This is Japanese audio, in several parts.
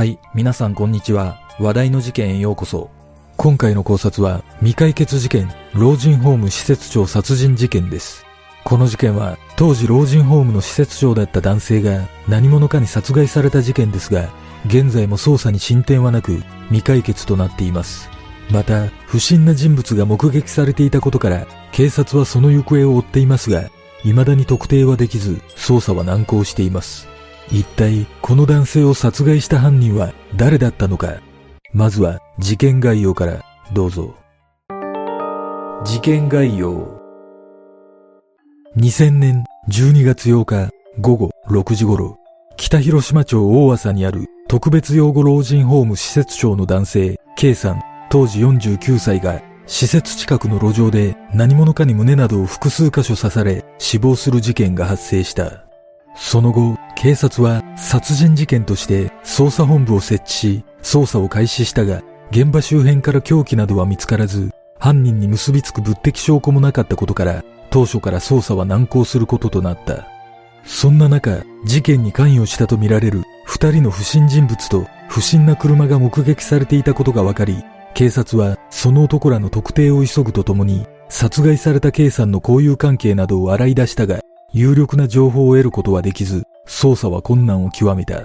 はい、皆さんこんにちは。話題の事件へようこそ。今回の考察は未解決事件、老人ホーム施設長殺人事件です。この事件は当時老人ホームの施設長だった男性が何者かに殺害された事件ですが、現在も捜査に進展はなく未解決となっています。また、不審な人物が目撃されていたことから、警察はその行方を追っていますが、未だに特定はできず、捜査は難航しています。一体、この男性を殺害した犯人は誰だったのか？まずは、事件概要から、どうぞ。事件概要。2000年12月8日午後6時頃、北広島町大浅にある特別養護老人ホーム施設長の男性、K さん、当時49歳が、施設近くの路上で何者かに胸などを複数箇所刺され死亡する事件が発生した。その後、警察は殺人事件として捜査本部を設置し、捜査を開始したが、現場周辺から凶器などは見つからず、犯人に結びつく物的証拠もなかったことから、当初から捜査は難航することとなった。そんな中、事件に関与したとみられる二人の不審人物と不審な車が目撃されていたことが分かり、警察はその男らの特定を急ぐとともに、殺害された K さんの交友関係などを洗い出したが、有力な情報を得ることはできず、捜査は困難を極めた。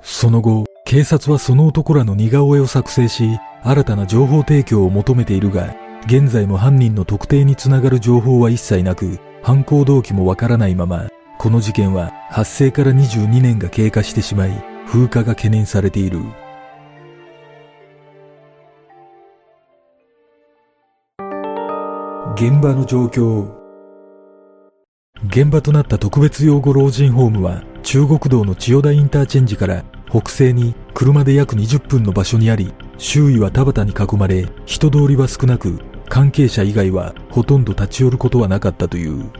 その後、警察はその男らの似顔絵を作成し、新たな情報提供を求めているが、現在も犯人の特定につながる情報は一切なく、犯行動機もわからないまま、この事件は発生から22年が経過してしまい、風化が懸念されている。現場の状況現場となった特別養護老人ホームは中国道の千代田インターチェンジから北西に車で約20分の場所にあり周囲は田畑に囲まれ人通りは少なく関係者以外はほとんど立ち寄ることはなかったという。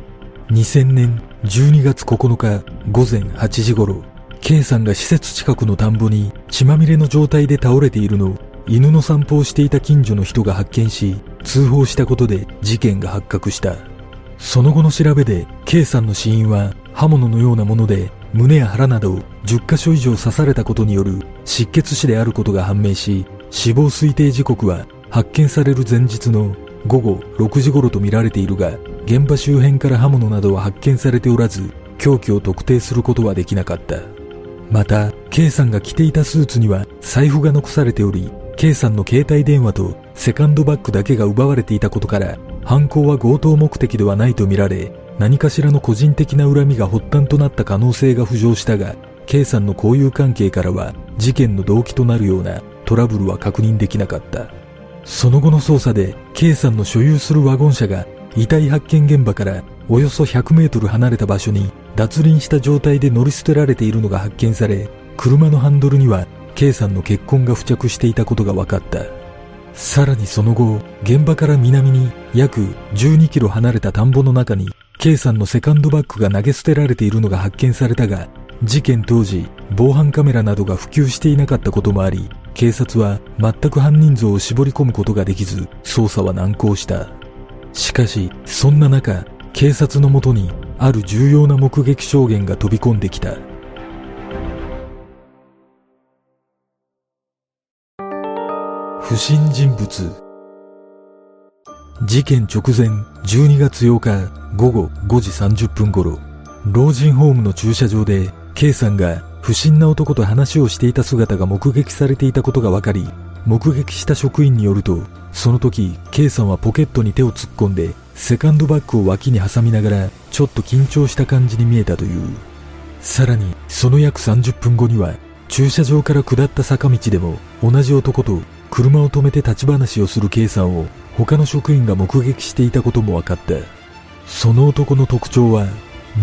2000年12月9日午前8時頃 K さんが施設近くの田んぼに血まみれの状態で倒れているのを犬の散歩をしていた近所の人が発見し通報したことで事件が発覚した。その後の調べで K さんの死因は刃物のようなもので胸や腹など10箇所以上刺されたことによる失血死であることが判明し死亡推定時刻は発見される前日の午後6時頃とみられているが現場周辺から刃物などは発見されておらず凶器を特定することはできなかった。また K さんが着ていたスーツには財布が残されており K さんの携帯電話とセカンドバッグだけが奪われていたことから犯行は強盗目的ではないとみられ何かしらの個人的な恨みが発端となった可能性が浮上したが K さんの交友関係からは事件の動機となるようなトラブルは確認できなかった。その後の捜査で K さんの所有するワゴン車が遺体発見現場からおよそ100メートル離れた場所に脱輪した状態で乗り捨てられているのが発見され車のハンドルには K さんの血痕が付着していたことが分かった。さらにその後現場から南に約12キロ離れた田んぼの中に K さんのセカンドバッグが投げ捨てられているのが発見されたが事件当時防犯カメラなどが普及していなかったこともあり警察は全く犯人像を絞り込むことができず捜査は難航した。しかしそんな中警察のもとにある重要な目撃証言が飛び込んできた。不審人物。事件直前12月8日午後5時30分頃老人ホームの駐車場で K さんが不審な男と話をしていた姿が目撃されていたことが分かり目撃した職員によるとその時 K さんはポケットに手を突っ込んでセカンドバッグを脇に挟みながらちょっと緊張した感じに見えたという。さらにその約30分後には駐車場から下った坂道でも同じ男と車を止めて立ち話をする K さんを他の職員が目撃していたことも分かったその男の特徴は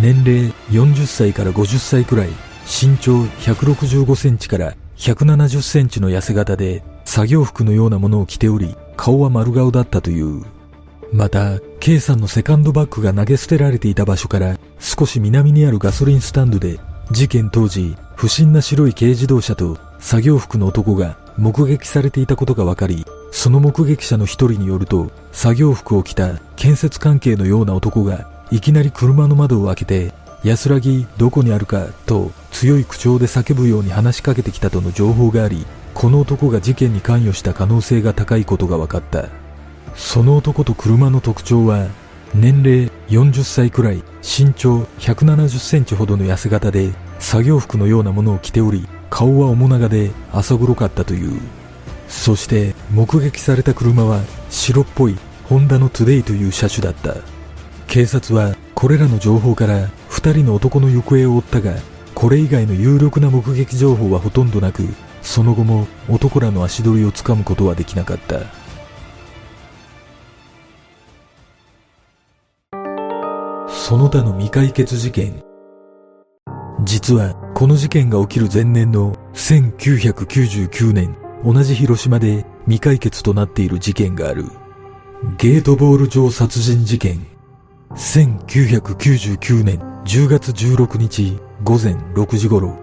年齢40歳から50歳くらい身長165センチから170センチの痩せ型で作業服のようなものを着ており顔は丸顔だったという。また K さんのセカンドバッグが投げ捨てられていた場所から少し南にあるガソリンスタンドで事件当時不審な白い軽自動車と作業服の男が目撃されていたことが分かりその目撃者の一人によると作業服を着た建設関係のような男がいきなり車の窓を開けて安らぎどこにあるかと強い口調で叫ぶように話しかけてきたとの情報があり、この男が事件に関与した可能性が高いことが分かった。その男と車の特徴は、年齢40歳くらい、身長170センチほどの痩せ型で、作業服のようなものを着ており、顔は面長で浅黒かったという。そして目撃された車は白っぽいホンダのトゥデイという車種だった。警察はこれらの情報から2人の男の行方を追ったが、これ以外の有力な目撃情報はほとんどなく、その後も男らの足取りをつかむことはできなかった。その他の未解決事件。実は、この事件が起きる前年の1999年、同じ広島で未解決となっている事件がある。ゲートボール場殺人事件。1999年10月16日午前6時頃、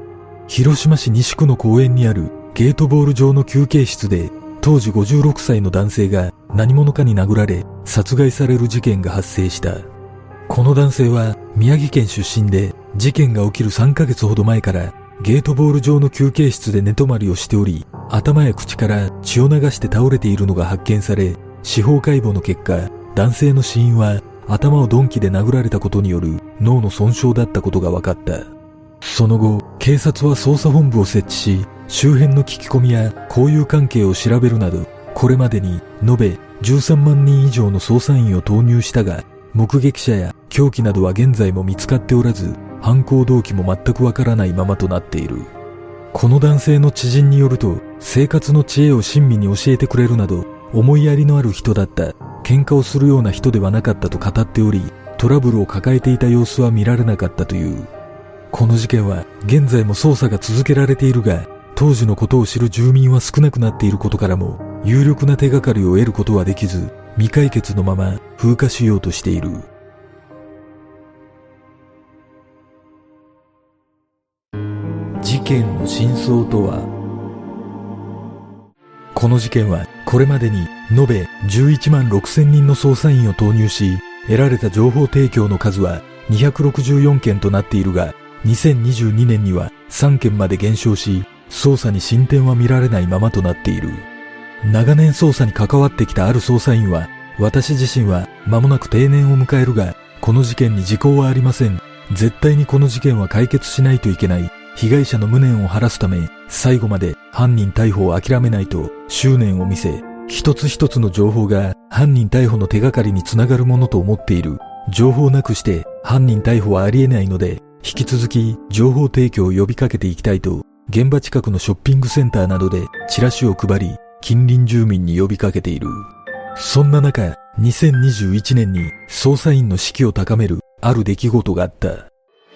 広島市西区の公園にあるゲートボール場の休憩室で、当時56歳の男性が何者かに殴られ殺害される事件が発生した。この男性は宮城県出身で事件が起きる3ヶ月ほど前からゲートボール場の休憩室で寝泊まりをしており、頭や口から血を流して倒れているのが発見され、司法解剖の結果、男性の死因は頭を鈍器で殴られたことによる脳の損傷だったことが分かった。その後、警察は捜査本部を設置し、周辺の聞き込みや交友関係を調べるなど、これまでに延べ13万人以上の捜査員を投入したが、目撃者や凶器などは現在も見つかっておらず、犯行動機も全くわからないままとなっている。この男性の知人によると、生活の知恵を親身に教えてくれるなど、思いやりのある人だった、喧嘩をするような人ではなかったと語っており、トラブルを抱えていた様子は見られなかったという。この事件は現在も捜査が続けられているが、当時のことを知る住民は少なくなっていることからも、有力な手がかりを得ることはできず、未解決のまま風化しようとしている。件の真相とは？この事件はこれまでに延べ11万6千人の捜査員を投入し、得られた情報提供の数は264件となっているが、2022年には3件まで減少し、捜査に進展は見られないままとなっている。長年捜査に関わってきたある捜査員は、私自身は間もなく定年を迎えるが、この事件に時効はありません。絶対にこの事件は解決しないといけない。被害者の無念を晴らすため、最後まで犯人逮捕を諦めないと執念を見せ、一つ一つの情報が犯人逮捕の手がかりにつながるものと思っている。情報なくして犯人逮捕はありえないので、引き続き情報提供を呼びかけていきたいと、現場近くのショッピングセンターなどでチラシを配り、近隣住民に呼びかけている。そんな中、2021年に捜査員の士気を高めるある出来事があった。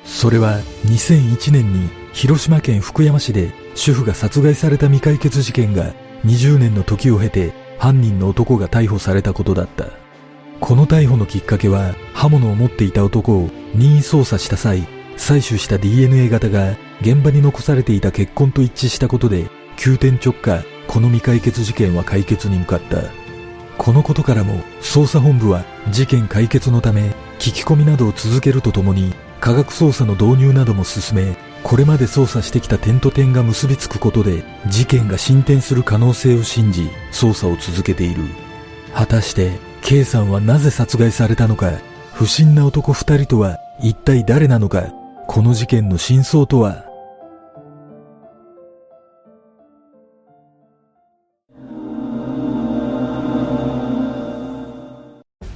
それは2001年に広島県福山市で主婦が殺害された未解決事件が20年の時を経て犯人の男が逮捕されたことだった。この逮捕のきっかけは刃物を持っていた男を任意捜査した際、採取した DNA 型が現場に残されていた血痕と一致したことで急転直下、この未解決事件は解決に向かった。このことからも捜査本部は事件解決のため聞き込みなどを続けるとともに科学捜査の導入なども進めこれまで捜査してきた点と点が結びつくことで事件が進展する可能性を信じ捜査を続けている。果たして K さんはなぜ殺害されたのか不審な男二人とは一体誰なのかこの事件の真相とは？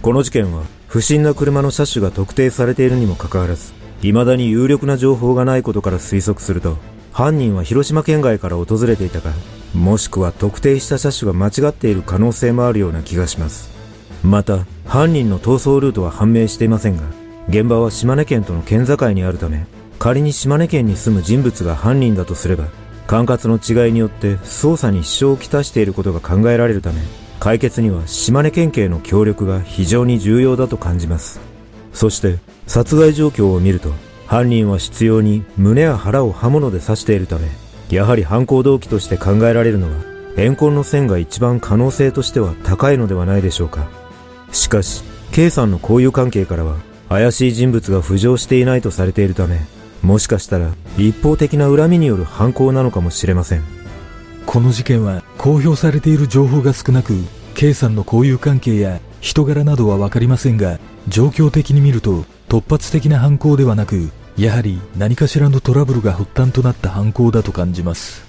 この事件は不審な車の車種が特定されているにもかかわらず未だに有力な情報がないことから推測すると、犯人は広島県外から訪れていたか、もしくは特定した車種が間違っている可能性もあるような気がします。また、犯人の逃走ルートは判明していませんが、現場は島根県との県境にあるため、仮に島根県に住む人物が犯人だとすれば、管轄の違いによって捜査に支障をきたしていることが考えられるため、解決には島根県警の協力が非常に重要だと感じます。そして、殺害状況を見ると、犯人は執拗に胸や腹を刃物で刺しているため、やはり犯行動機として考えられるのは、怨恨の線が一番可能性としては高いのではないでしょうか。しかし、K さんの交友関係からは、怪しい人物が浮上していないとされているため、もしかしたら一方的な恨みによる犯行なのかもしれません。この事件は公表されている情報が少なく、K さんの交友関係や人柄などはわかりませんが、状況的に見ると突発的な犯行ではなく、やはり何かしらのトラブルが発端となった犯行だと感じます。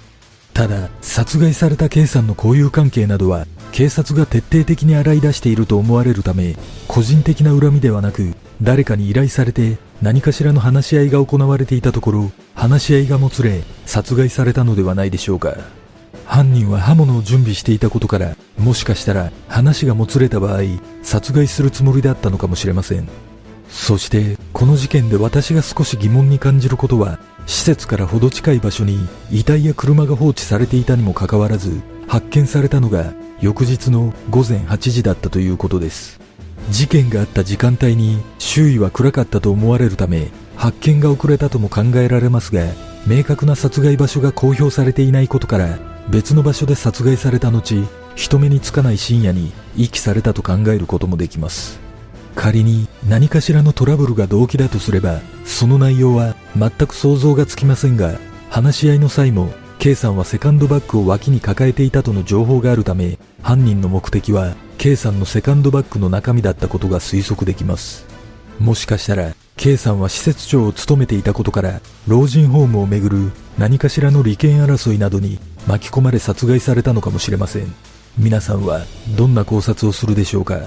ただ、殺害された K さんの交友関係などは、警察が徹底的に洗い出していると思われるため、個人的な恨みではなく、誰かに依頼されて何かしらの話し合いが行われていたところ、話し合いがもつれ、殺害されたのではないでしょうか。犯人は刃物を準備していたことから、もしかしたら話がもつれた場合、殺害するつもりであったのかもしれません。そして、この事件で私が少し疑問に感じることは、施設からほど近い場所に遺体や車が放置されていたにもかかわらず、発見されたのが翌日の午前8時だったということです。事件があった時間帯に周囲は暗かったと思われるため、発見が遅れたとも考えられますが、明確な殺害場所が公表されていないことから、別の場所で殺害された後、人目につかない深夜に遺棄されたと考えることもできます。仮に何かしらのトラブルが動機だとすれば、その内容は全く想像がつきませんが、話し合いの際も K さんはセカンドバッグを脇に抱えていたとの情報があるため、犯人の目的は K さんのセカンドバッグの中身だったことが推測できます。もしかしたら K さんは施設長を務めていたことから、老人ホームをめぐる何かしらの利権争いなどに巻き込まれ殺害されたのかもしれません。皆さんはどんな考察をするでしょうか？